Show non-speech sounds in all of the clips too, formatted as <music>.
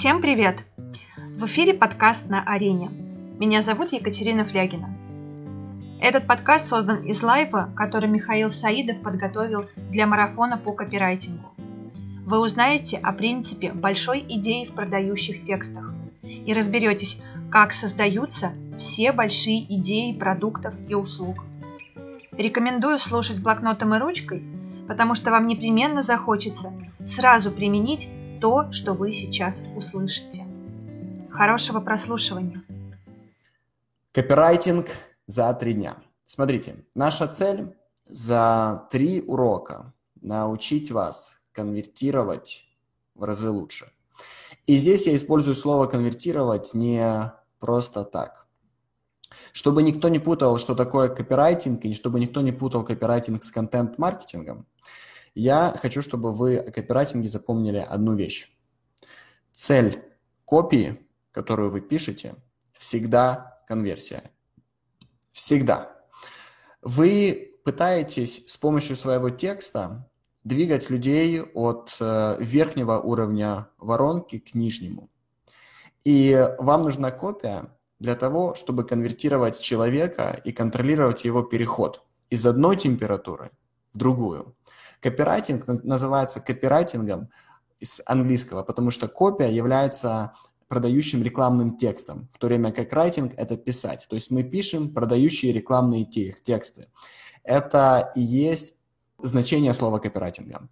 Всем привет! В эфире подкаст на арене. Меня зовут Екатерина Флягина. Этот подкаст создан из лайва, который Михаил Саидов подготовил для марафона по копирайтингу. Вы узнаете о принципе большой идеи в продающих текстах и разберетесь, как создаются все большие идеи продуктов и услуг. Рекомендую слушать блокнотом и ручкой, потому что вам непременно захочется сразу применить то, что вы сейчас услышите. Хорошего прослушивания. Копирайтинг за три дня. Смотрите, наша цель за три урока научить вас конвертировать в разы лучше. И здесь я использую слово конвертировать не просто так. Чтобы никто не путал, что такое копирайтинг, и чтобы никто не путал копирайтинг с контент-маркетингом, я хочу, чтобы вы о копирайтинге запомнили одну вещь. Цель копии, которую вы пишете, всегда конверсия. Всегда. Вы пытаетесь с помощью своего текста двигать людей от э, верхнего уровня воронки к нижнему. И вам нужна копия для того, чтобы конвертировать человека и контролировать его переход из одной температуры в другую. Копирайтинг называется копирайтингом из английского, потому что копия является продающим рекламным текстом, в то время как райтинг – это писать. То есть мы пишем продающие рекламные тексты. Это и есть значение слова копирайтинга.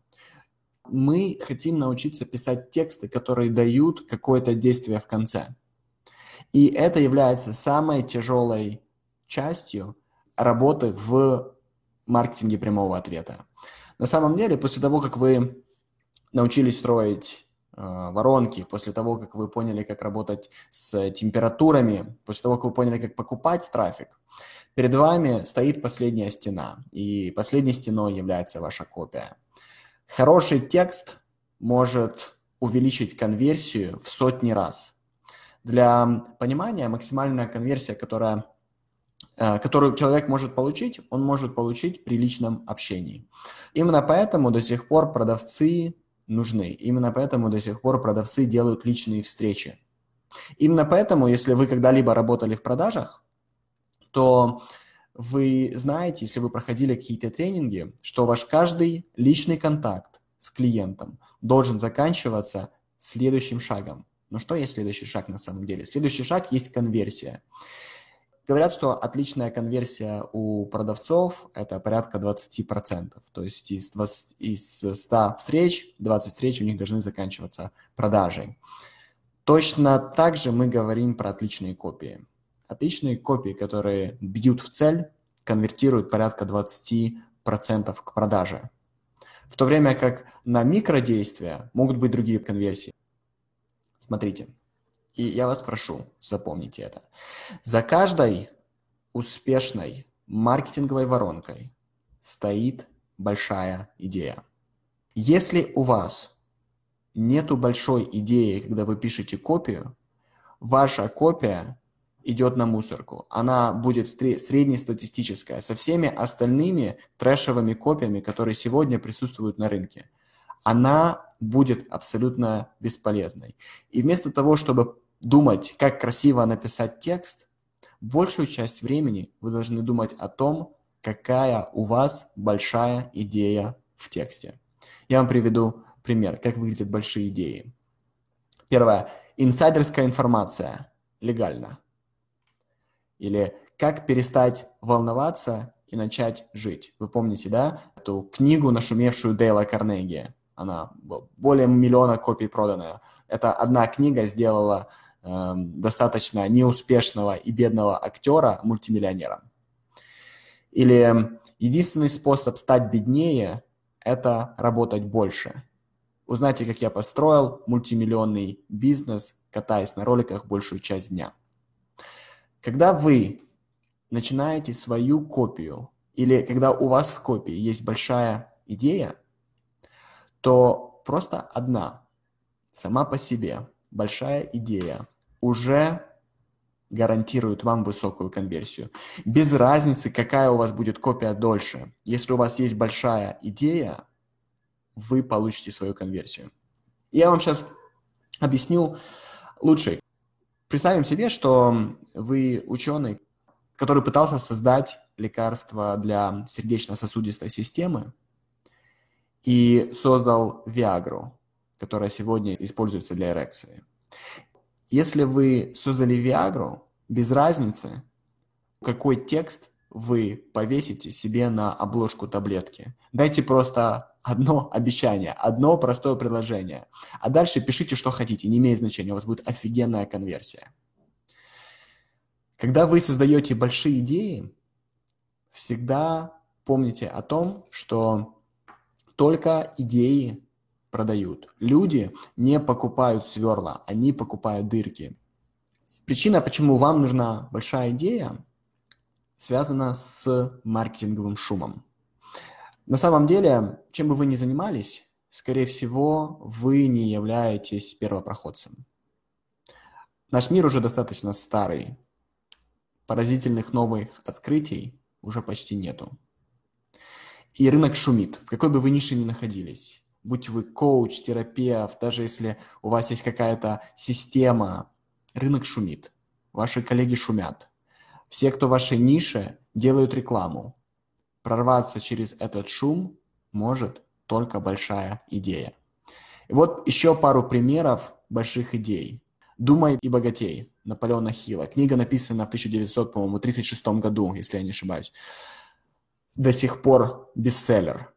Мы хотим научиться писать тексты, которые дают какое-то действие в конце. И это является самой тяжелой частью работы в маркетинге прямого ответа. На самом деле, после того, как вы научились строить э, воронки, после того, как вы поняли, как работать с температурами, после того, как вы поняли, как покупать трафик, перед вами стоит последняя стена, и последней стеной является ваша копия. Хороший текст может увеличить конверсию в сотни раз. Для понимания, максимальная конверсия, которая которую человек может получить, он может получить при личном общении. Именно поэтому до сих пор продавцы нужны. Именно поэтому до сих пор продавцы делают личные встречи. Именно поэтому, если вы когда-либо работали в продажах, то вы знаете, если вы проходили какие-то тренинги, что ваш каждый личный контакт с клиентом должен заканчиваться следующим шагом. Но что есть следующий шаг на самом деле? Следующий шаг есть конверсия. Говорят, что отличная конверсия у продавцов – это порядка 20%. То есть из, 20, из 100 встреч, 20 встреч у них должны заканчиваться продажей. Точно так же мы говорим про отличные копии. Отличные копии, которые бьют в цель, конвертируют порядка 20% к продаже. В то время как на микродействия могут быть другие конверсии. Смотрите, и я вас прошу, запомните это. За каждой успешной маркетинговой воронкой стоит большая идея. Если у вас нету большой идеи, когда вы пишете копию, ваша копия идет на мусорку. Она будет среднестатистическая со всеми остальными трэшевыми копиями, которые сегодня присутствуют на рынке. Она будет абсолютно бесполезной. И вместо того, чтобы думать, как красиво написать текст, большую часть времени вы должны думать о том, какая у вас большая идея в тексте. Я вам приведу пример, как выглядят большие идеи. Первое. Инсайдерская информация. Легально. Или как перестать волноваться и начать жить. Вы помните, да, эту книгу, нашумевшую Дейла Карнеги? Она более миллиона копий проданная. Это одна книга сделала Эм, достаточно неуспешного и бедного актера мультимиллионером. Или единственный способ стать беднее – это работать больше. Узнайте, как я построил мультимиллионный бизнес, катаясь на роликах большую часть дня. Когда вы начинаете свою копию, или когда у вас в копии есть большая идея, то просто одна, сама по себе, большая идея уже гарантирует вам высокую конверсию. Без разницы, какая у вас будет копия дольше. Если у вас есть большая идея, вы получите свою конверсию. Я вам сейчас Объясню лучше. Представим себе, что вы ученый, который пытался создать лекарство для сердечно-сосудистой системы и создал Виагру, которая сегодня используется для эрекции. Если вы создали Виагру, без разницы, какой текст вы повесите себе на обложку таблетки. Дайте просто одно обещание, одно простое предложение. А дальше пишите, что хотите, не имеет значения, у вас будет офигенная конверсия. Когда вы создаете большие идеи, всегда помните о том, что только идеи продают. Люди не покупают сверла, они покупают дырки. Причина, почему вам нужна большая идея, связана с маркетинговым шумом. На самом деле, чем бы вы ни занимались, скорее всего, вы не являетесь первопроходцем. Наш мир уже достаточно старый. Поразительных новых открытий уже почти нету. И рынок шумит, в какой бы вы нише ни находились. Будь вы коуч, терапевт, даже если у вас есть какая-то система, рынок шумит. Ваши коллеги шумят. Все, кто в вашей нише, делают рекламу. Прорваться через этот шум может только большая идея. И вот еще пару примеров больших идей. «Думай и богатей» Наполеона Хилла. Книга написана в 1936 году, если я не ошибаюсь. До сих пор бестселлер.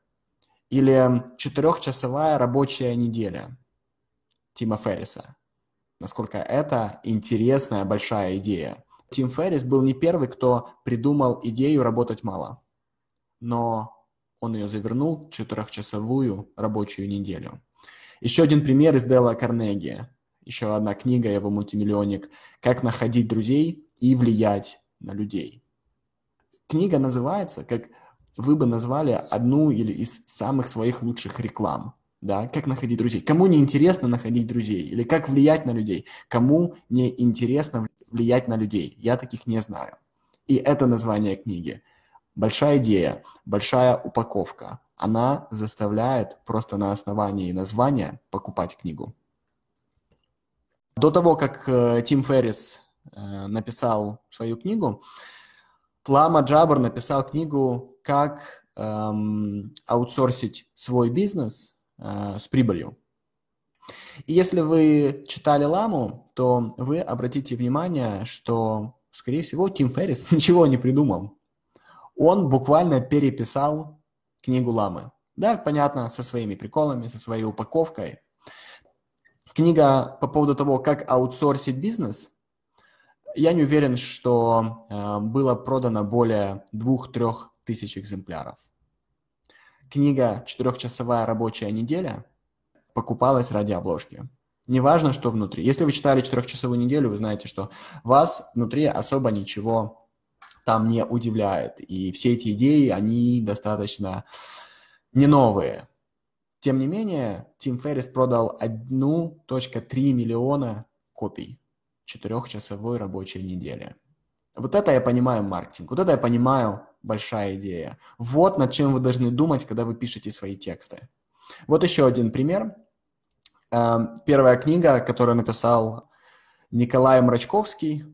Или «Четырехчасовая рабочая неделя» Тима Ферриса. Насколько это интересная большая идея. Тим Феррис был не первый, кто придумал идею работать мало, но он ее завернул в четырехчасовую рабочую неделю. Еще один пример из Дела Карнеги. Еще одна книга, его мультимиллионник «Как находить друзей и влиять на людей». Книга называется, как вы бы назвали одну или из самых своих лучших реклам да, как находить друзей. Кому не интересно находить друзей или как влиять на людей, кому не интересно влиять на людей. Я таких не знаю. И это название книги. Большая идея, большая упаковка. Она заставляет просто на основании названия покупать книгу. До того, как э, Тим Феррис э, написал свою книгу, Плама Джабр написал книгу «Как эм, аутсорсить свой бизнес э, с прибылью». И если вы читали Ламу, то вы обратите внимание, что, скорее всего, Тим Феррис <laughs> ничего не придумал. Он буквально переписал книгу Ламы. Да, понятно, со своими приколами, со своей упаковкой. Книга по поводу того, как аутсорсить бизнес, я не уверен, что э, было продано более двух-трех тысяч экземпляров. Книга «Четырехчасовая рабочая неделя» покупалась ради обложки. Неважно, что внутри. Если вы читали четырехчасовую неделю, вы знаете, что вас внутри особо ничего там не удивляет. И все эти идеи, они достаточно не новые. Тем не менее, Тим Феррис продал 1.3 миллиона копий четырехчасовой рабочей недели. Вот это я понимаю маркетинг, вот это я понимаю большая идея. Вот над чем вы должны думать, когда вы пишете свои тексты. Вот еще один пример. Эм, первая книга, которую написал Николай Мрачковский,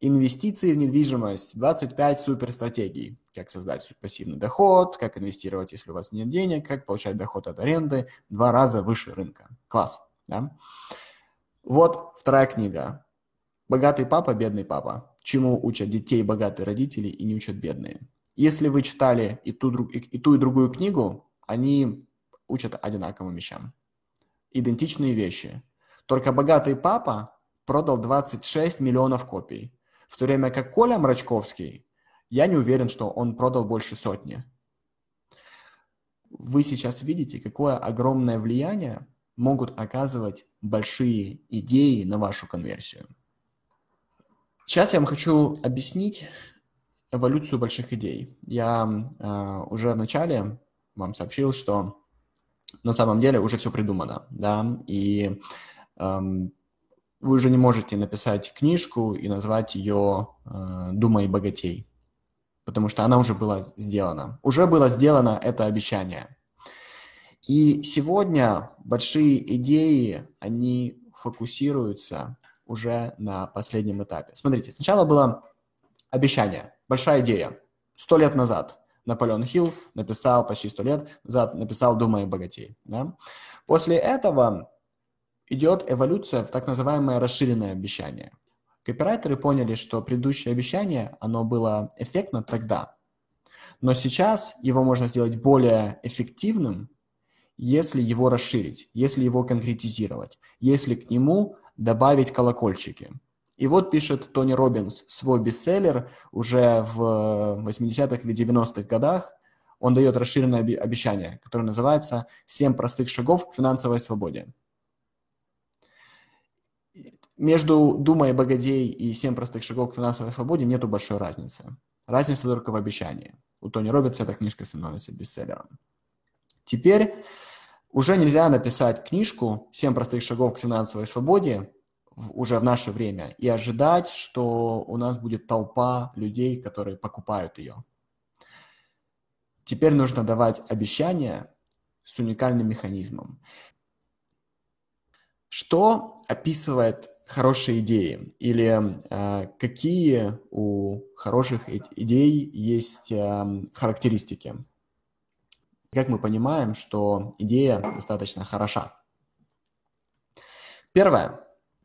«Инвестиции в недвижимость. 25 суперстратегий. Как создать пассивный доход, как инвестировать, если у вас нет денег, как получать доход от аренды в два раза выше рынка». Класс, да? Вот вторая книга. «Богатый папа, бедный папа. Чему учат детей богатые родители и не учат бедные». Если вы читали и ту, и ту, и другую книгу, они учат одинаковым вещам. Идентичные вещи. Только богатый папа продал 26 миллионов копий, в то время как Коля Мрачковский, я не уверен, что он продал больше сотни. Вы сейчас видите, какое огромное влияние могут оказывать большие идеи на вашу конверсию. Сейчас я вам хочу объяснить эволюцию больших идей. Я э, уже в начале вам сообщил, что на самом деле уже все придумано, да, и эм, вы уже не можете написать книжку и назвать ее э, «Думай богатей», потому что она уже была сделана. Уже было сделано это обещание. И сегодня большие идеи, они фокусируются уже на последнем этапе. Смотрите, сначала было обещание, большая идея. Сто лет назад Наполеон Хилл написал, почти сто лет назад написал «Думай и богатей». Да? После этого идет эволюция в так называемое расширенное обещание. Копирайтеры поняли, что предыдущее обещание, оно было эффектно тогда, но сейчас его можно сделать более эффективным, если его расширить, если его конкретизировать, если к нему добавить колокольчики. И вот пишет Тони Робинс свой бестселлер уже в 80-х или 90-х годах. Он дает расширенное обещание, которое называется «Семь простых шагов к финансовой свободе». Между «Думай богатей» и «Семь простых шагов к финансовой свободе» нету большой разницы. Разница только в обещании. У Тони Робинса эта книжка становится бестселлером. Теперь уже нельзя написать книжку «Семь простых шагов к финансовой свободе» уже в наше время и ожидать, что у нас будет толпа людей, которые покупают ее. Теперь нужно давать обещания с уникальным механизмом. Что описывает хорошие идеи? Или э, какие у хороших идей есть э, характеристики? Как мы понимаем, что идея достаточно хороша? Первое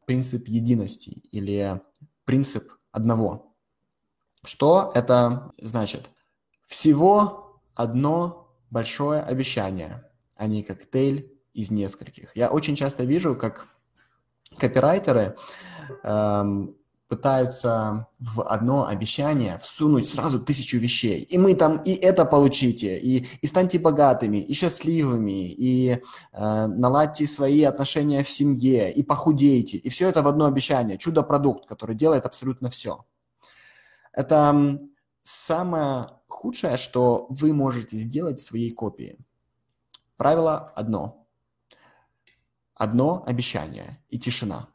принцип единости или принцип одного. Что это значит? Всего одно большое обещание, а не коктейль из нескольких. Я очень часто вижу, как копирайтеры эм, пытаются в одно обещание всунуть сразу тысячу вещей. И мы там и это получите, и, и станьте богатыми, и счастливыми, и э, наладьте свои отношения в семье, и похудейте. И все это в одно обещание. Чудо-продукт, который делает абсолютно все. Это самое худшее, что вы можете сделать в своей копии. Правило одно. Одно обещание и тишина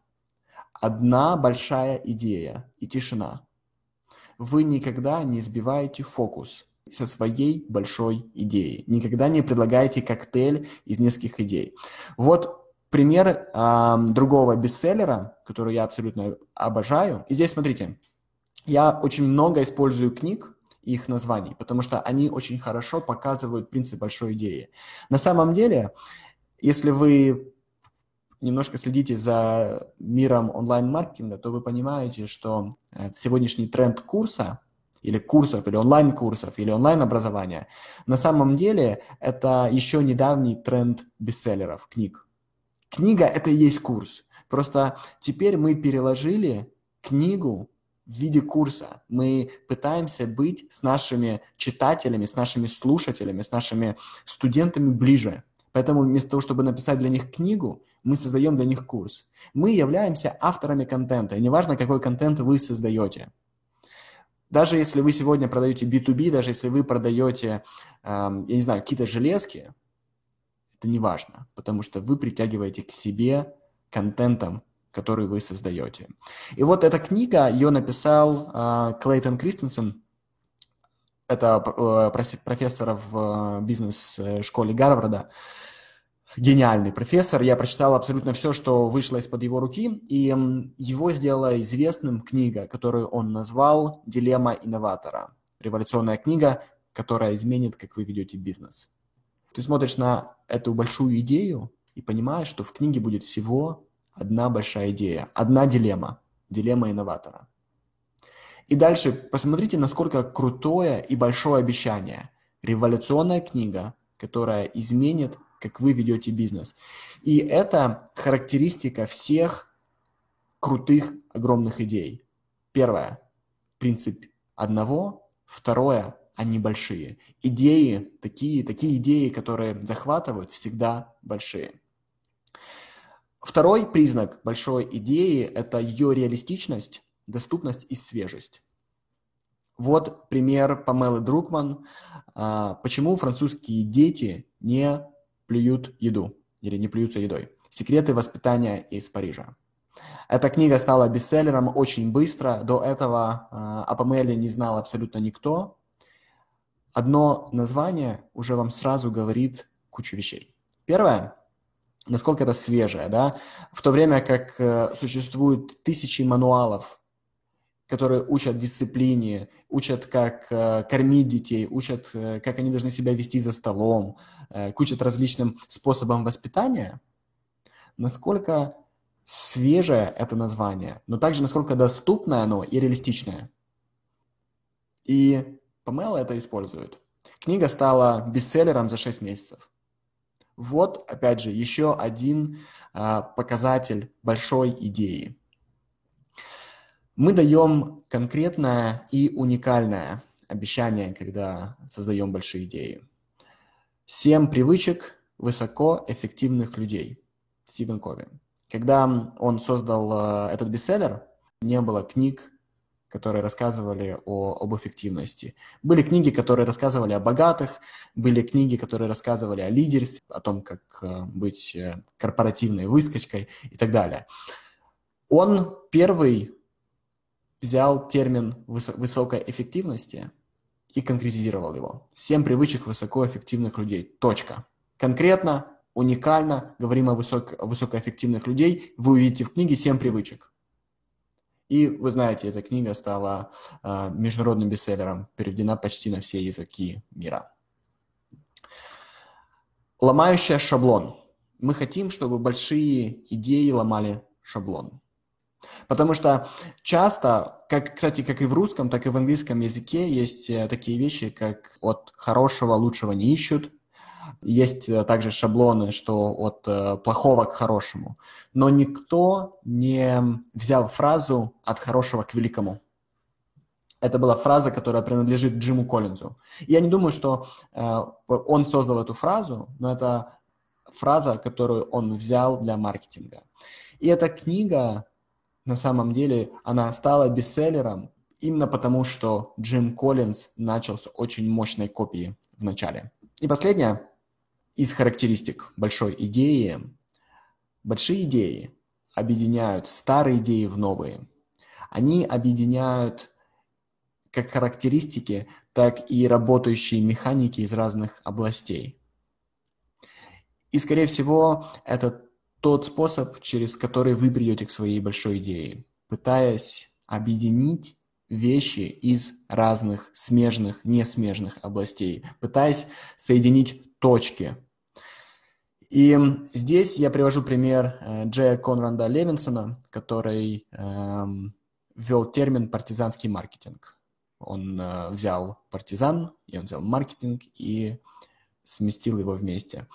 одна большая идея и тишина. Вы никогда не сбиваете фокус со своей большой идеей. Никогда не предлагаете коктейль из нескольких идей. Вот пример э, другого бестселлера, который я абсолютно обожаю. И здесь, смотрите, я очень много использую книг, их названий, потому что они очень хорошо показывают принцип большой идеи. На самом деле, если вы немножко следите за миром онлайн-маркетинга, то вы понимаете, что э, сегодняшний тренд курса или курсов, или онлайн-курсов, или онлайн-образования, на самом деле это еще недавний тренд бестселлеров, книг. Книга – это и есть курс. Просто теперь мы переложили книгу в виде курса. Мы пытаемся быть с нашими читателями, с нашими слушателями, с нашими студентами ближе. Поэтому вместо того, чтобы написать для них книгу, мы создаем для них курс. Мы являемся авторами контента, и неважно, какой контент вы создаете. Даже если вы сегодня продаете B2B, даже если вы продаете, эм, я не знаю, какие-то железки, это не важно, потому что вы притягиваете к себе контентом, который вы создаете. И вот эта книга, ее написал э, Клейтон Кристенсен, это э, профессор в э, бизнес-школе Гарварда, гениальный профессор. Я прочитал абсолютно все, что вышло из-под его руки, и его сделала известным книга, которую он назвал «Дилемма инноватора». Революционная книга, которая изменит, как вы ведете бизнес. Ты смотришь на эту большую идею и понимаешь, что в книге будет всего одна большая идея, одна дилемма, дилемма инноватора. И дальше посмотрите, насколько крутое и большое обещание. Революционная книга, которая изменит как вы ведете бизнес. И это характеристика всех крутых, огромных идей. Первое – принцип одного. Второе – они большие. Идеи, такие, такие идеи, которые захватывают, всегда большие. Второй признак большой идеи – это ее реалистичность, доступность и свежесть. Вот пример Памелы Друкман. А, почему французские дети не плюют еду или не плюются едой. Секреты воспитания из Парижа. Эта книга стала бестселлером очень быстро. До этого э, о Памеле не знал абсолютно никто. Одно название уже вам сразу говорит кучу вещей. Первое. насколько это свежее, да, в то время как э, существуют тысячи мануалов, которые учат дисциплине, учат, как э, кормить детей, учат, э, как они должны себя вести за столом, э, учат различным способам воспитания, насколько свежее это название, но также насколько доступное оно и реалистичное. И Памела это использует. Книга стала бестселлером за 6 месяцев. Вот, опять же, еще один а, показатель большой идеи. Мы даем конкретное и уникальное обещание, когда создаем большие идеи. Семь привычек высокоэффективных людей. Стивен Кови. Когда он создал а, этот бестселлер, не было книг которые рассказывали о, об эффективности. Были книги, которые рассказывали о богатых, были книги, которые рассказывали о лидерстве, о том, как э, быть э, корпоративной выскочкой и так далее. Он первый взял термин высокой эффективности и конкретизировал его. Семь привычек высокоэффективных людей. Точка. Конкретно, уникально говорим о высок, высокоэффективных людей. Вы увидите в книге семь привычек. И вы знаете, эта книга стала э, международным бестселлером, переведена почти на все языки мира. Ломающая шаблон. Мы хотим, чтобы большие идеи ломали шаблон. Потому что часто, как, кстати, как и в русском, так и в английском языке есть э, такие вещи, как от хорошего лучшего не ищут, есть э, также шаблоны, что от э, плохого к хорошему. Но никто не взял фразу «от хорошего к великому». Это была фраза, которая принадлежит Джиму Коллинзу. Я не думаю, что э, он создал эту фразу, но это фраза, которую он взял для маркетинга. И эта книга, на самом деле, она стала бестселлером именно потому, что Джим Коллинз начал с очень мощной копии в начале. И последнее из характеристик большой идеи. Большие идеи объединяют старые идеи в новые. Они объединяют как характеристики, так и работающие механики из разных областей. И, скорее всего, это тот способ, через который вы придете к своей большой идее, пытаясь объединить вещи из разных смежных, несмежных областей, пытаясь соединить точки, и здесь я привожу пример э, Джея Конрада Левинсона, который эм, ввел термин партизанский маркетинг. Он э, взял партизан, и он взял маркетинг и сместил его вместе.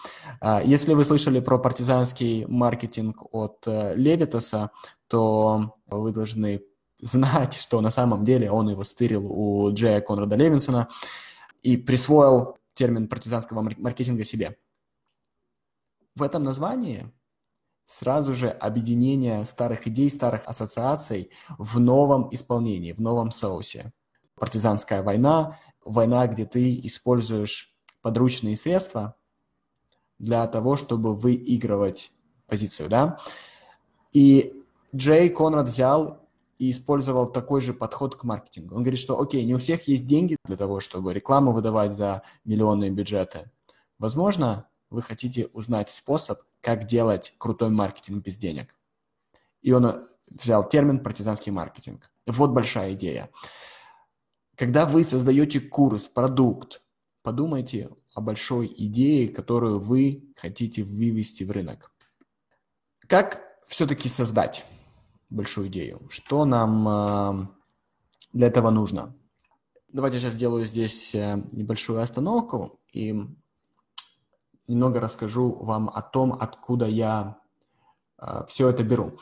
Э, если вы слышали про партизанский маркетинг от э, Левитаса, то вы должны знать, что на самом деле он его стырил у Джея Конрада Левинсона и присвоил термин партизанского маркетинга себе. В этом названии сразу же объединение старых идей, старых ассоциаций в новом исполнении, в новом соусе. Партизанская война, война, где ты используешь подручные средства для того, чтобы выигрывать позицию, да. И Джей Конрад взял и использовал такой же подход к маркетингу. Он говорит, что окей, не у всех есть деньги для того, чтобы рекламу выдавать за миллионные бюджеты. Возможно, вы хотите узнать способ, как делать крутой маркетинг без денег. И он взял термин партизанский маркетинг. Вот большая идея. Когда вы создаете курс, продукт, подумайте о большой идее, которую вы хотите вывести в рынок. Как все-таки создать большую идею? Что нам э, для этого нужно? Давайте сейчас сделаю здесь э, небольшую остановку и немного расскажу вам о том, откуда я э, все это беру.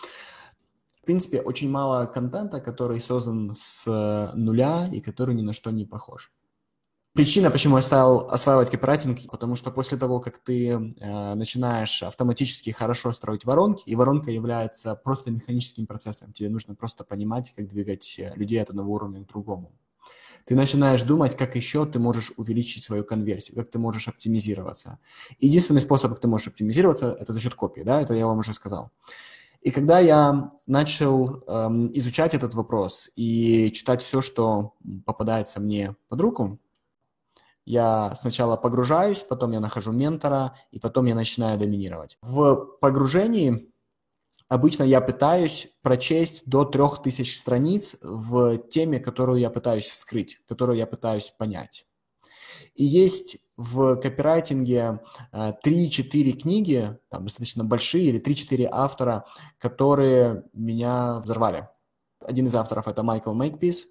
В принципе, очень мало контента, который создан с нуля и который ни на что не похож. Причина, почему я стал осваивать копирайтинг, потому что после того, как ты э, начинаешь автоматически хорошо строить воронки, и воронка является просто механическим процессом, тебе нужно просто понимать, как двигать людей от одного уровня к другому ты начинаешь думать, как еще ты можешь увеличить свою конверсию, как ты можешь оптимизироваться. Единственный способ, как ты можешь оптимизироваться, это за счет копии, да, это я вам уже сказал. И когда я начал эм, изучать этот вопрос и читать все, что попадается мне под руку, я сначала погружаюсь, потом я нахожу ментора, и потом я начинаю доминировать. В погружении обычно я пытаюсь прочесть до 3000 страниц в теме, которую я пытаюсь вскрыть, которую я пытаюсь понять. И есть в копирайтинге 3-4 э, книги, там достаточно большие, или 3-4 автора, которые меня взорвали. Один из авторов – это Майкл Мейкпис.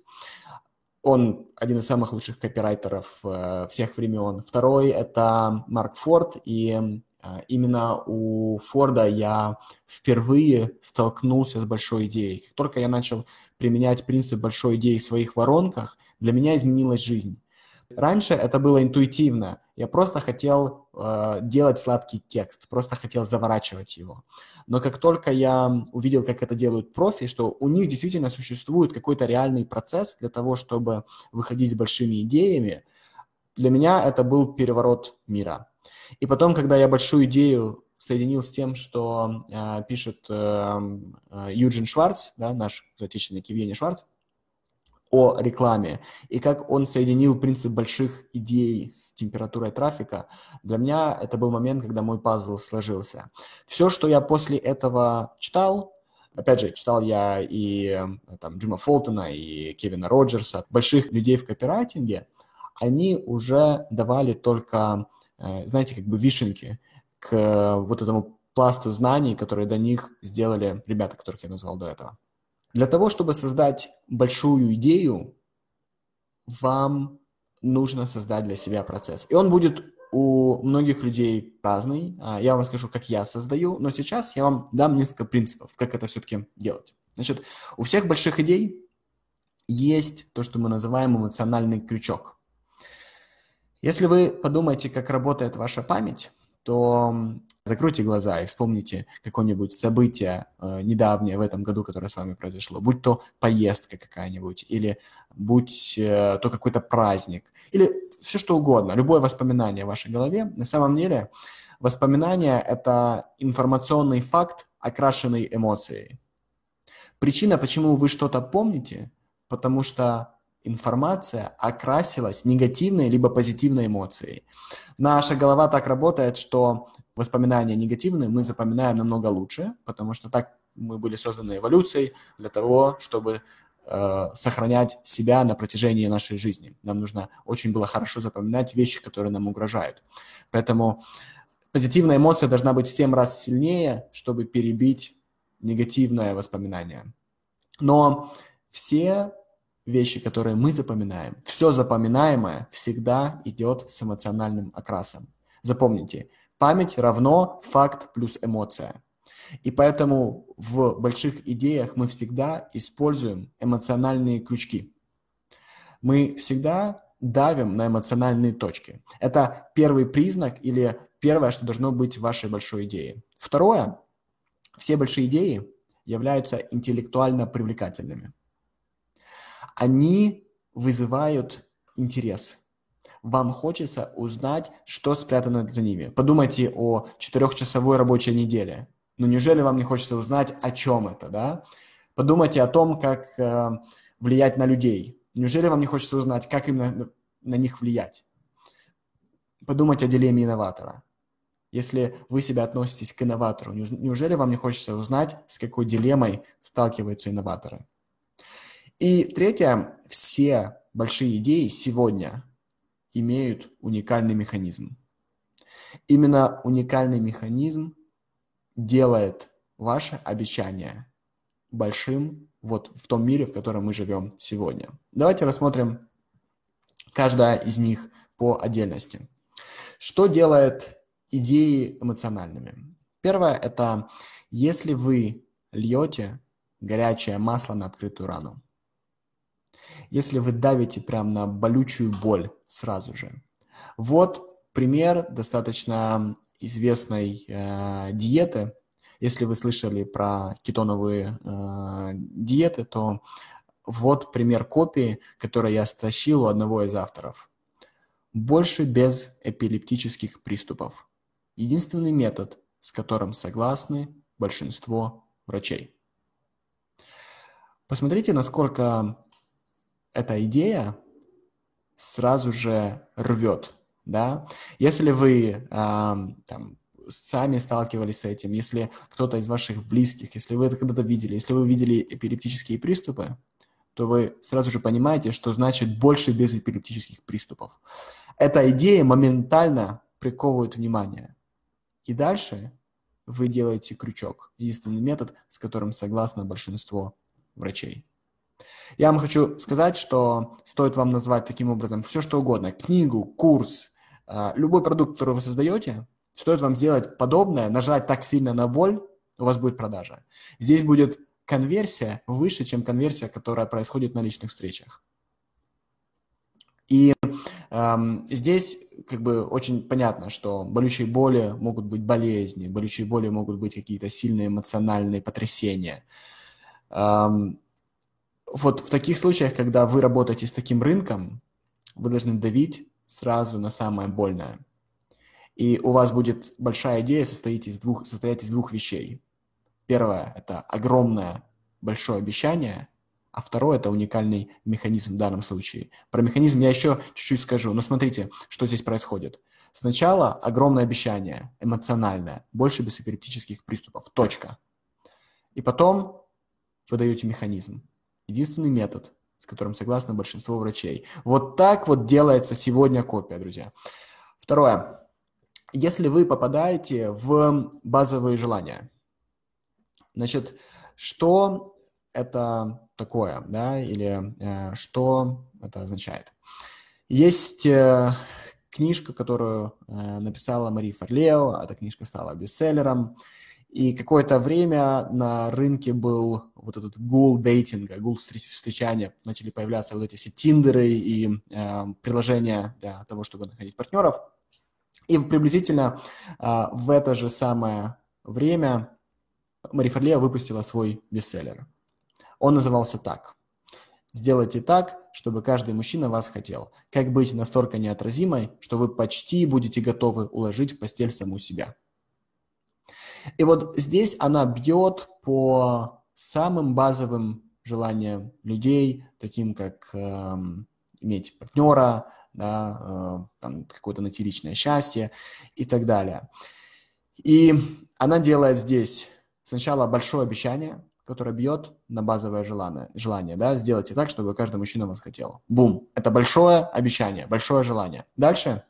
Он один из самых лучших копирайтеров э, всех времен. Второй – это Марк Форд, и э, именно у Форда я впервые столкнулся с большой идеей. Как только я начал применять принцип большой идеи в своих воронках, для меня изменилась жизнь. Раньше это было интуитивно. Я просто хотел э, делать сладкий текст, просто хотел заворачивать его. Но как только я увидел, как это делают профи, что у них действительно существует какой-то реальный процесс для того, чтобы выходить с большими идеями, для меня это был переворот мира. И потом, когда я большую идею соединил с тем, что э, пишет э, э, Юджин Шварц, да, наш отечественник Евгений Шварц, о рекламе и как он соединил принцип больших идей с температурой трафика, для меня это был момент, когда мой пазл сложился. Все, что я после этого читал, опять же, читал я и там Джима Фолтона, и Кевина Роджерса, больших людей в копирайтинге, они уже давали только, э, знаете, как бы вишенки к вот этому пласту знаний, которые до них сделали ребята, которых я назвал до этого. Для того, чтобы создать большую идею, вам нужно создать для себя процесс. И он будет у многих людей разный. А, я вам расскажу, как я создаю, но сейчас я вам дам несколько принципов, как это все-таки делать. Значит, у всех больших идей есть то, что мы называем эмоциональный крючок. Если вы подумаете, как работает ваша память, то закройте глаза и вспомните какое-нибудь событие э, недавнее в этом году, которое с вами произошло, будь то поездка какая-нибудь, или будь э, то какой-то праздник, или все что угодно, любое воспоминание в вашей голове. На самом деле воспоминание – это информационный факт, окрашенный эмоцией. Причина, почему вы что-то помните, потому что информация окрасилась негативной либо позитивной эмоцией. Наша голова так работает, что воспоминания негативные мы запоминаем намного лучше, потому что так мы были созданы эволюцией для того, чтобы э, сохранять себя на протяжении нашей жизни. Нам нужно очень было хорошо запоминать вещи, которые нам угрожают. Поэтому позитивная эмоция должна быть в 7 раз сильнее, чтобы перебить негативное воспоминание. Но все вещи, которые мы запоминаем, все запоминаемое всегда идет с эмоциональным окрасом. Запомните, память равно факт плюс эмоция. И поэтому в больших идеях мы всегда используем эмоциональные крючки. Мы всегда давим на эмоциональные точки. Это первый признак или первое, что должно быть в вашей большой идее. Второе, все большие идеи являются интеллектуально привлекательными они вызывают интерес. Вам хочется узнать, что спрятано за ними. Подумайте о четырехчасовой рабочей неделе. Ну неужели вам не хочется узнать, о чем это, да? Подумайте о том, как э, влиять на людей. Неужели вам не хочется узнать, как именно на них влиять? Подумайте о дилемме инноватора. Если вы себя относитесь к инноватору, неужели вам не хочется узнать, с какой дилеммой сталкиваются инноваторы? И третье, все большие идеи сегодня имеют уникальный механизм. Именно уникальный механизм делает ваше обещание большим вот в том мире, в котором мы живем сегодня. Давайте рассмотрим каждая из них по отдельности. Что делает идеи эмоциональными? Первое – это если вы льете горячее масло на открытую рану если вы давите прямо на болючую боль сразу же. Вот пример достаточно известной э, диеты. Если вы слышали про кетоновые э, диеты, то вот пример копии, который я стащил у одного из авторов. Больше без эпилептических приступов. Единственный метод, с которым согласны большинство врачей. Посмотрите, насколько эта идея сразу же рвет, да. Если вы э, там, сами сталкивались с этим, если кто-то из ваших близких, если вы это когда-то видели, если вы видели эпилептические приступы, то вы сразу же понимаете, что значит больше без эпилептических приступов. Эта идея моментально приковывает внимание. И дальше вы делаете крючок. Единственный метод, с которым согласно большинство врачей. Я вам хочу сказать, что стоит вам назвать таким образом все, что угодно. Книгу, курс, а, любой продукт, который вы создаете, стоит вам сделать подобное, нажать так сильно на боль, у вас будет продажа. Здесь будет конверсия выше, чем конверсия, которая происходит на личных встречах. И эм, здесь как бы очень понятно, что болючие боли могут быть болезни, болючие боли могут быть какие-то сильные эмоциональные потрясения. Эм, вот в таких случаях, когда вы работаете с таким рынком, вы должны давить сразу на самое больное. И у вас будет большая идея состоять из двух, состоять из двух вещей. Первое – это огромное большое обещание, а второе – это уникальный механизм в данном случае. Про механизм я еще чуть-чуть скажу. Но смотрите, что здесь происходит. Сначала огромное обещание, эмоциональное, больше бесэпилептических приступов, точка. И потом вы даете механизм. Единственный метод, с которым согласно большинство врачей. Вот так вот делается сегодня копия, друзья. Второе. Если вы попадаете в базовые желания, значит, что это такое, да, или э, что это означает? Есть э, книжка, которую э, написала Мари Фарлео, эта книжка стала бестселлером, и какое-то время на рынке был вот этот гул дейтинга, гул встречания, начали появляться вот эти все тиндеры и э, приложения для того, чтобы находить партнеров. И приблизительно э, в это же самое время Мари Фарлео выпустила свой бестселлер. Он назывался так. Сделайте так, чтобы каждый мужчина вас хотел. Как быть настолько неотразимой, что вы почти будете готовы уложить в постель саму себя. И вот здесь она бьет по самым базовым желаниям людей, таким как э, иметь партнера, да, э, какое-то натиричное счастье и так далее. И она делает здесь сначала большое обещание, которое бьет на базовое желание, желание да, сделайте так, чтобы каждый мужчина вас хотел. Бум. Это большое обещание, большое желание. Дальше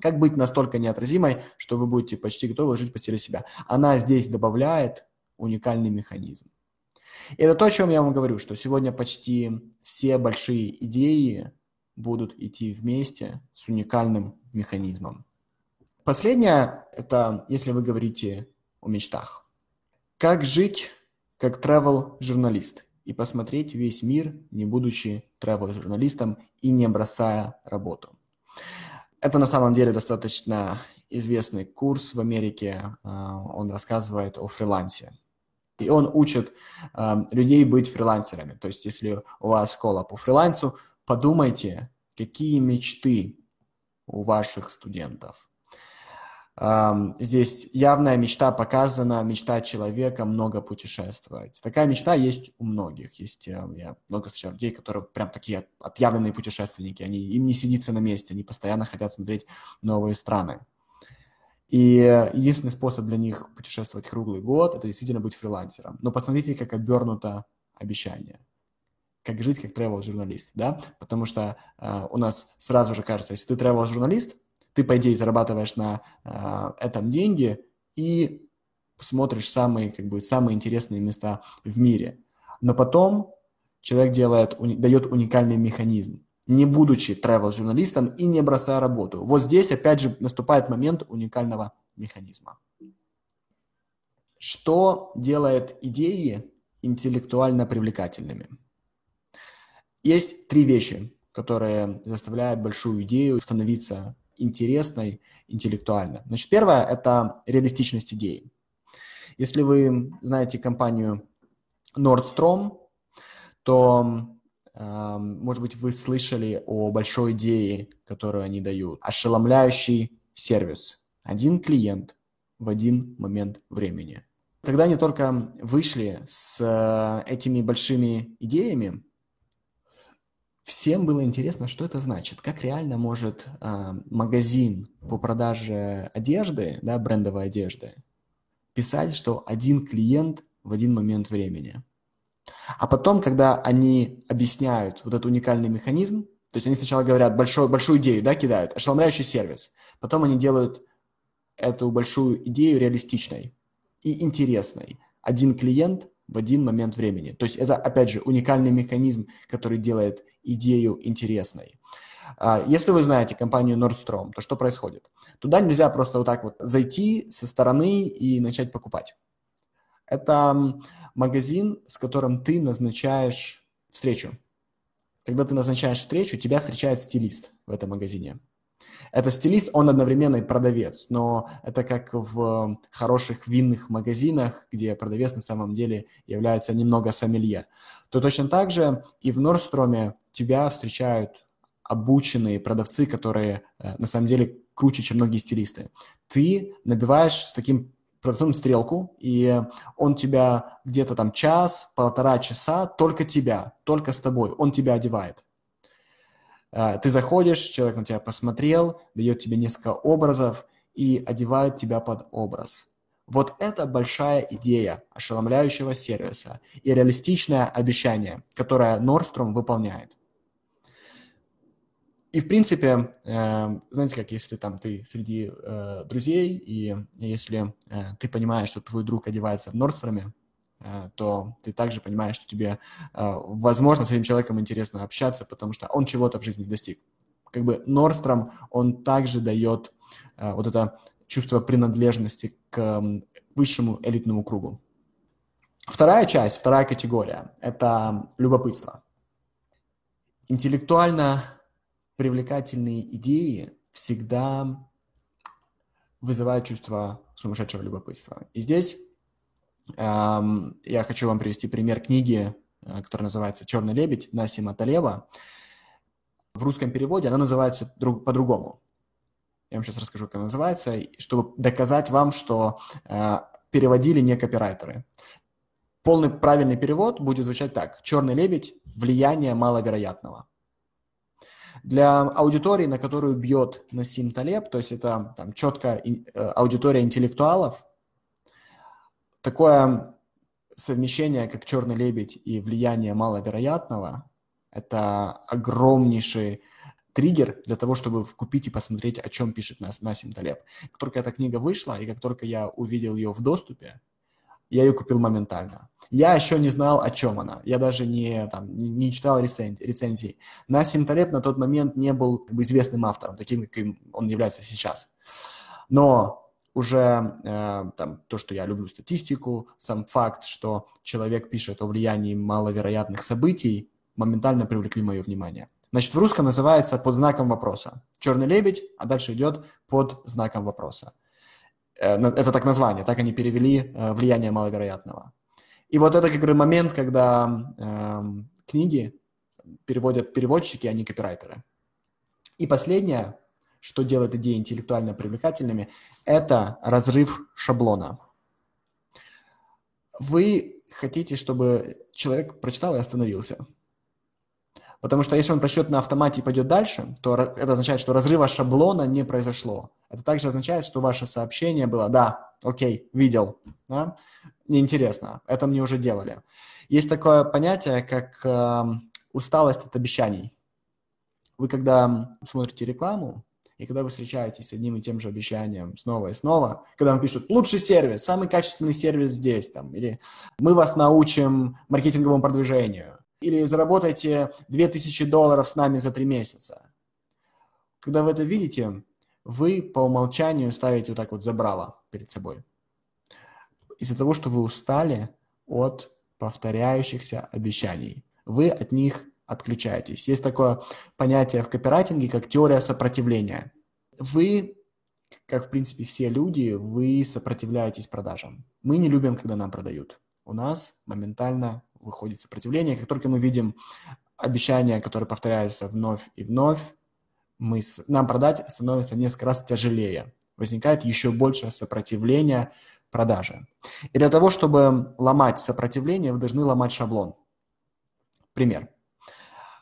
как быть настолько неотразимой, что вы будете почти готовы жить по стиле себя? Она здесь добавляет уникальный механизм. И это то, о чем я вам говорю, что сегодня почти все большие идеи будут идти вместе с уникальным механизмом. Последнее – это если вы говорите о мечтах. Как жить как travel-журналист и посмотреть весь мир, не будучи travel-журналистом и не бросая работу. Это на самом деле достаточно известный курс в Америке. А, он рассказывает о фрилансе. И он учит а, людей быть фрилансерами. То есть, если у вас школа по фрилансу, подумайте, какие мечты у ваших студентов. Здесь явная мечта показана, мечта человека много путешествовать. Такая мечта есть у многих. Есть, э, я много встречал людей, которые прям такие отъявленные путешественники. Они, им не сидится на месте, они постоянно хотят смотреть новые страны. И единственный способ для них путешествовать круглый год – это действительно быть фрилансером. Но посмотрите, как обернуто обещание. Как жить как travel-журналист, да? Потому что э, у нас сразу же кажется, если ты travel-журналист – ты, по идее, зарабатываешь на э, этом деньги и смотришь самые, как бы, самые интересные места в мире. Но потом человек делает, дает уникальный механизм, не будучи travel-журналистом и не бросая работу. Вот здесь, опять же, наступает момент уникального механизма. Что делает идеи интеллектуально привлекательными? Есть три вещи, которые заставляют большую идею становиться интересной интеллектуально. Значит, первое – это реалистичность идеи. Если вы знаете компанию Nordstrom, то, э, может быть, вы слышали о большой идее, которую они дают. Ошеломляющий сервис. Один клиент в один момент времени. Когда они только вышли с э, этими большими идеями, всем было интересно, что это значит, как реально может э, магазин по продаже одежды, да, брендовой одежды, писать, что один клиент в один момент времени. А потом, когда они объясняют вот этот уникальный механизм, то есть они сначала говорят большой, большую идею, да, кидают, ошеломляющий сервис, потом они делают эту большую идею реалистичной и интересной. Один клиент в один момент времени. То есть это, опять же, уникальный механизм, который делает идею интересной. А, если вы знаете компанию Nordstrom, то что происходит? Туда нельзя просто вот так вот зайти со стороны и начать покупать. Это магазин, с которым ты назначаешь встречу. Когда ты назначаешь встречу, тебя встречает стилист в этом магазине. Это стилист, он одновременно и продавец, но это как в хороших винных магазинах, где продавец на самом деле является немного сомелье. То точно так же и в Норстроме тебя встречают обученные продавцы, которые э, на самом деле круче, чем многие стилисты. Ты набиваешь с таким продавцом стрелку, и он тебя где-то там час, полтора часа, только тебя, только с тобой, он тебя одевает. А, ты заходишь, человек на тебя посмотрел, дает тебе несколько образов и одевает тебя под образ. Вот это большая идея ошеломляющего сервиса и реалистичное обещание, которое Nordstrom выполняет. И, в принципе, э, знаете, как если там ты среди э, друзей, и если э, ты понимаешь, что твой друг одевается в Нордстроме, то ты также понимаешь, что тебе, э, возможно, с этим человеком интересно общаться, потому что он чего-то в жизни достиг. Как бы Норстром, он также дает э, вот это чувство принадлежности к высшему элитному кругу. Вторая часть, вторая категория – это любопытство. Интеллектуально привлекательные идеи всегда вызывают чувство сумасшедшего любопытства. И здесь я хочу вам привести пример книги, э, которая называется «Черный лебедь» Насима Талеба. В русском переводе она называется по-другому. Я вам сейчас расскажу, как она называется, чтобы доказать вам, что э, переводили не копирайтеры. Полный правильный перевод будет звучать так. «Черный лебедь. Влияние маловероятного». Для аудитории, на которую бьет Насим Талеб, то есть это там четко э, аудитория интеллектуалов – такое совмещение, как «Черный лебедь» и влияние маловероятного, это огромнейший триггер для того, чтобы купить и посмотреть, о чем пишет нас Насим Талеб. Как только эта книга вышла, и как только я увидел ее в доступе, я ее купил моментально. Я еще не знал, о чем она. Я даже не, там, не читал рецен... рецензии. Насим Талеб на тот момент не был как бы, известным автором, таким, каким он является сейчас. Но уже э, там, то, что я люблю статистику, сам факт, что человек пишет о влиянии маловероятных событий, моментально привлекли мое внимание. Значит, в русском называется под знаком вопроса. Черный лебедь, а дальше идет под знаком вопроса. Э, это так название, так они перевели э, влияние маловероятного. И вот это как бы момент, когда э, книги переводят переводчики, а не копирайтеры. И последнее, что делает идеи интеллектуально привлекательными, это разрыв шаблона. Вы хотите, чтобы человек прочитал и остановился. Потому что если он прочтет на автомате и пойдет дальше, то это означает, что разрыва шаблона не произошло. Это также означает, что ваше сообщение было «да, окей, видел», да? неинтересно, это мне уже делали. Есть такое понятие, как э, усталость от обещаний. Вы когда смотрите рекламу, и когда вы встречаетесь с одним и тем же обещанием снова и снова, когда вам пишут «лучший сервис», «самый качественный сервис здесь», там, или «мы вас научим маркетинговому продвижению», или «заработайте 2000 долларов с нами за три месяца». Когда вы это видите, вы по умолчанию ставите вот так вот забрало перед собой. Из-за того, что вы устали от повторяющихся обещаний. Вы от них отключаетесь. Есть такое понятие в копирайтинге, как теория сопротивления. Вы, как в принципе все люди, вы сопротивляетесь продажам. Мы не любим, когда нам продают. У нас моментально выходит сопротивление. Как только мы видим обещание, которое повторяется вновь и вновь, мы, нам продать становится несколько раз тяжелее. Возникает еще больше сопротивления продаже. И для того, чтобы ломать сопротивление, вы должны ломать шаблон. Пример.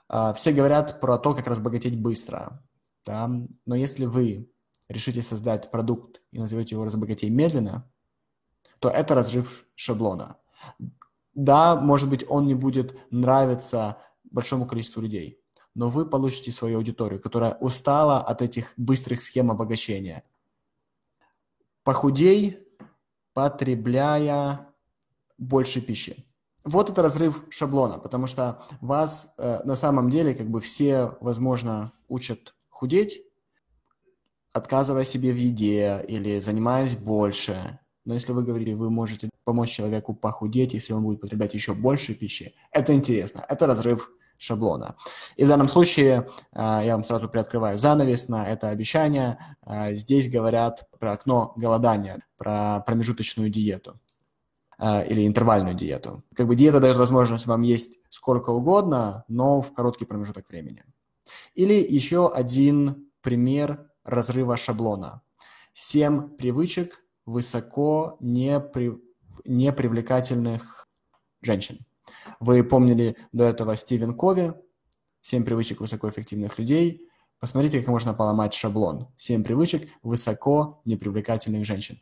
А, все говорят про то, как разбогатеть быстро, да? но если вы решите создать продукт и назовете его «разбогатей медленно», то это разрыв шаблона. Да, может быть, он не будет нравиться большому количеству людей, но вы получите свою аудиторию, которая устала от этих быстрых схем обогащения. Похудей, потребляя больше пищи. Вот это разрыв шаблона, потому что вас э, на самом деле как бы все, возможно, учат худеть, отказывая себе в еде или занимаясь больше. Но если вы говорите, вы можете помочь человеку похудеть, если он будет потреблять еще больше пищи, это интересно, это разрыв шаблона. И в данном случае э, я вам сразу приоткрываю занавес на это обещание. Э, здесь говорят про окно голодания, про промежуточную диету. Э, или интервальную диету. Как бы диета дает возможность вам есть сколько угодно, но в короткий промежуток времени. Или еще один пример разрыва шаблона. Семь привычек высоко непри... непривлекательных женщин. Вы помнили до этого Стивен Кови, «Семь привычек высокоэффективных людей». Посмотрите, как можно поломать шаблон. Семь привычек высоко непривлекательных женщин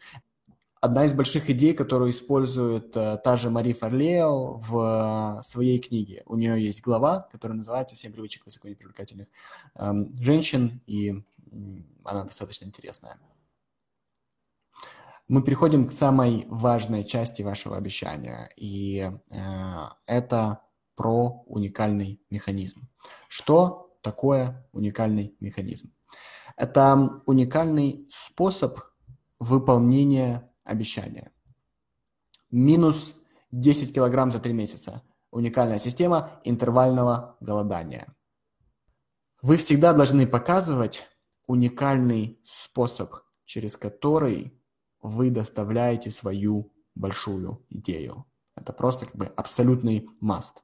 одна из больших идей, которую использует э, та же Мари Фарлео в э, своей книге. У нее есть глава, которая называется «Семь привычек высоконепривлекательных э, женщин», и она достаточно интересная. Мы переходим к самой важной части вашего обещания, и э, это про уникальный механизм. Что такое уникальный механизм? Это уникальный способ выполнения обещание. Минус 10 килограмм за 3 месяца. Уникальная система интервального голодания. Вы всегда должны показывать уникальный способ, через который вы доставляете свою большую идею. Это просто как бы абсолютный must.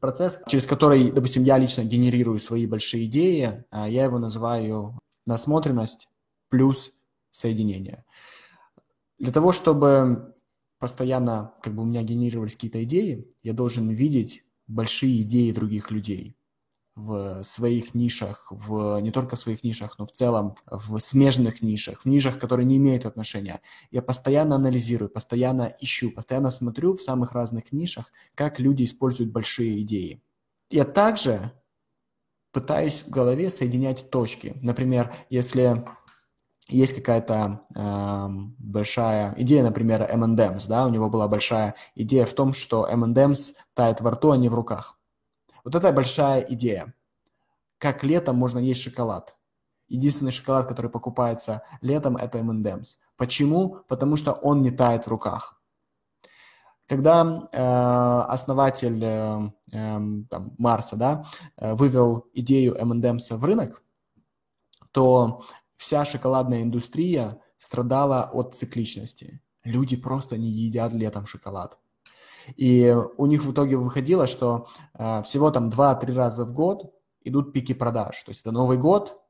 Процесс, через который, допустим, я лично генерирую свои большие идеи, а я его называю насмотренность плюс соединение. Для того, чтобы постоянно как бы у меня генерировались какие-то идеи, я должен видеть большие идеи других людей в своих нишах, в, не только в своих нишах, но в целом в смежных нишах, в нишах, которые не имеют отношения. Я постоянно анализирую, постоянно ищу, постоянно смотрю в самых разных нишах, как люди используют большие идеи. Я также пытаюсь в голове соединять точки. Например, если есть какая-то э, большая идея, например, M&M's, да, у него была большая идея в том, что M&M's тает во рту, а не в руках. Вот это большая идея. Как летом можно есть шоколад. Единственный шоколад, который покупается летом, это M&M's. Почему? Потому что он не тает в руках. Когда э, основатель э, э, там, Марса да, э, вывел идею M&M's в рынок, то вся шоколадная индустрия страдала от цикличности. Люди просто не едят летом шоколад. И у них в итоге выходило, что э, всего там 2-3 раза в год идут пики продаж. То есть это Новый год,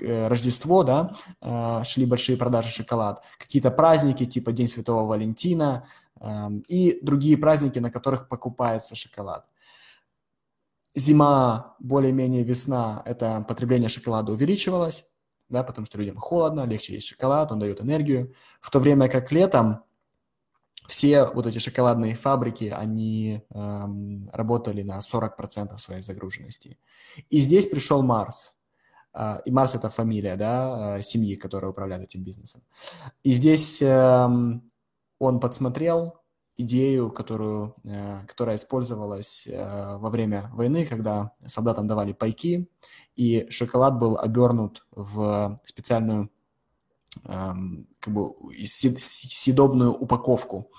э, Рождество, да, э, шли большие продажи шоколад, какие-то праздники типа День Святого Валентина э, и другие праздники, на которых покупается шоколад. Зима, более-менее весна, это потребление шоколада увеличивалось, да, потому что людям холодно, легче есть шоколад, он дает энергию, в то время как летом все вот эти шоколадные фабрики, они эм, работали на 40% своей загруженности. И здесь пришел Марс. Э, и Марс – это фамилия, да, э, семьи, которая управляет этим бизнесом. И здесь эм, он подсмотрел идею, которую, э, которая использовалась э, во время войны, когда солдатам давали пайки, и шоколад был обернут в специальную эм, как бы съедобную упаковку,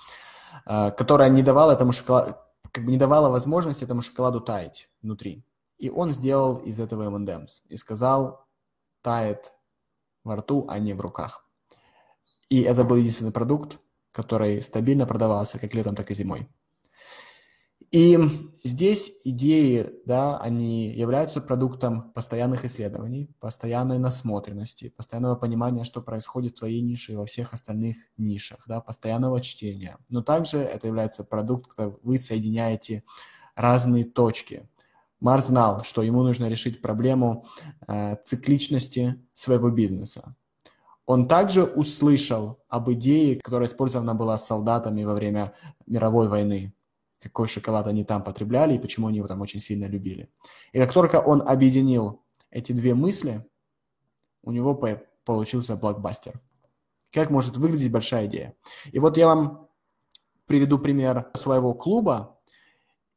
э, которая не давала этому шоколаду, как бы не давала возможности этому шоколаду таять внутри. И он сделал из этого M&M's и сказал, тает во рту, а не в руках. И это был единственный продукт, который стабильно продавался как летом, так и зимой. И здесь идеи, да, они являются продуктом постоянных исследований, постоянной насмотренности, постоянного понимания, что происходит в твоей нише и во всех остальных нишах, да, постоянного чтения. Но также это является продукт, когда вы соединяете разные точки. Марс знал, что ему нужно решить проблему э, цикличности своего бизнеса. Он также услышал об идее, которая использована была солдатами во время мировой войны. Какой шоколад они там потребляли и почему они его там очень сильно любили. И как только он объединил эти две мысли, у него получился блокбастер. Как может выглядеть большая идея? И вот я вам приведу пример своего клуба,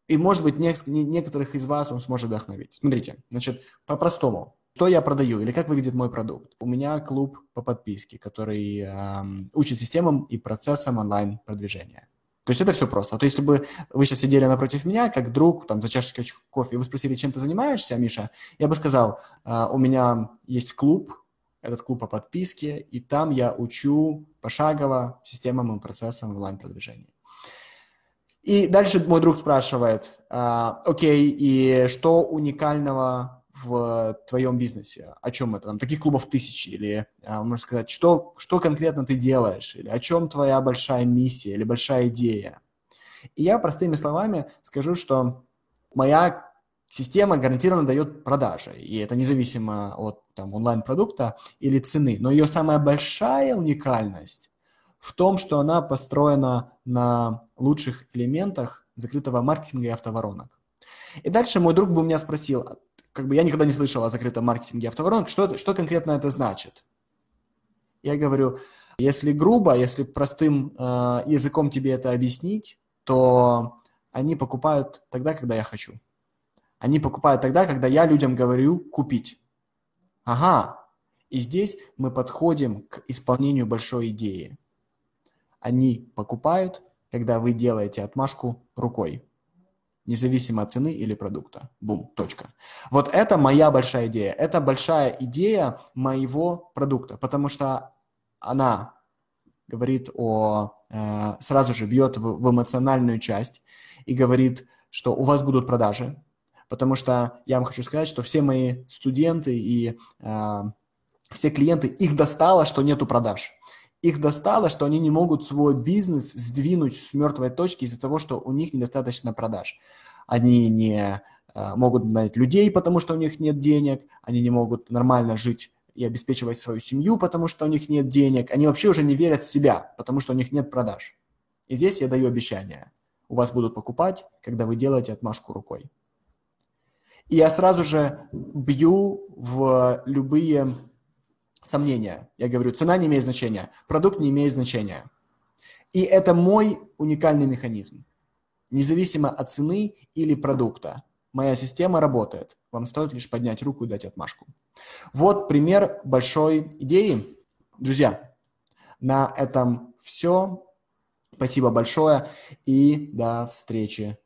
и, может быть, некоторых из вас он сможет вдохновить. Смотрите, значит, по-простому. Что я продаю или как выглядит мой продукт? У меня клуб по подписке, который эм, учит системам и процессам онлайн-продвижения. То есть это все просто. То есть если бы вы сейчас сидели напротив меня, как друг, там, за чашечкой кофе, и вы спросили, чем ты занимаешься, Миша, я бы сказал, э, у меня есть клуб, этот клуб по подписке, и там я учу пошагово системам и процессам онлайн-продвижения. И дальше мой друг спрашивает, а, окей, и что уникального в твоем бизнесе? О чем это? Там, таких клубов тысячи. Или, а, можно сказать, что, что конкретно ты делаешь? Или о чем твоя большая миссия или большая идея? И я простыми словами скажу, что моя система гарантированно дает продажи. И это независимо от там, онлайн-продукта или цены. Но ее самая большая уникальность в том, что она построена на лучших элементах закрытого маркетинга и автоворонок. И дальше мой друг бы у меня спросил, как бы я никогда не слышал о закрытом маркетинге автоворонок, что, что конкретно это значит? Я говорю, если грубо, если простым э, языком тебе это объяснить, то они покупают тогда, когда я хочу. Они покупают тогда, когда я людям говорю купить. Ага, и здесь мы подходим к исполнению большой идеи. Они покупают, когда вы делаете отмашку рукой независимо от цены или продукта. Бум, точка. Вот это моя большая идея. Это большая идея моего продукта, потому что она говорит о, э, сразу же бьет в, в эмоциональную часть и говорит, что у вас будут продажи, потому что я вам хочу сказать, что все мои студенты и э, все клиенты, их достало, что нету продаж. Их достало, что они не могут свой бизнес сдвинуть с мертвой точки из-за того, что у них недостаточно продаж. Они не э, могут нанять людей, потому что у них нет денег, они не могут нормально жить и обеспечивать свою семью, потому что у них нет денег. Они вообще уже не верят в себя, потому что у них нет продаж. И здесь я даю обещание. У вас будут покупать, когда вы делаете отмашку рукой. И я сразу же бью в любые сомнения. Я говорю, цена не имеет значения, продукт не имеет значения. И это мой уникальный механизм. Независимо от цены или продукта, моя система работает. Вам стоит лишь поднять руку и дать отмашку. Вот пример большой идеи. Друзья, на этом все. Спасибо большое и до встречи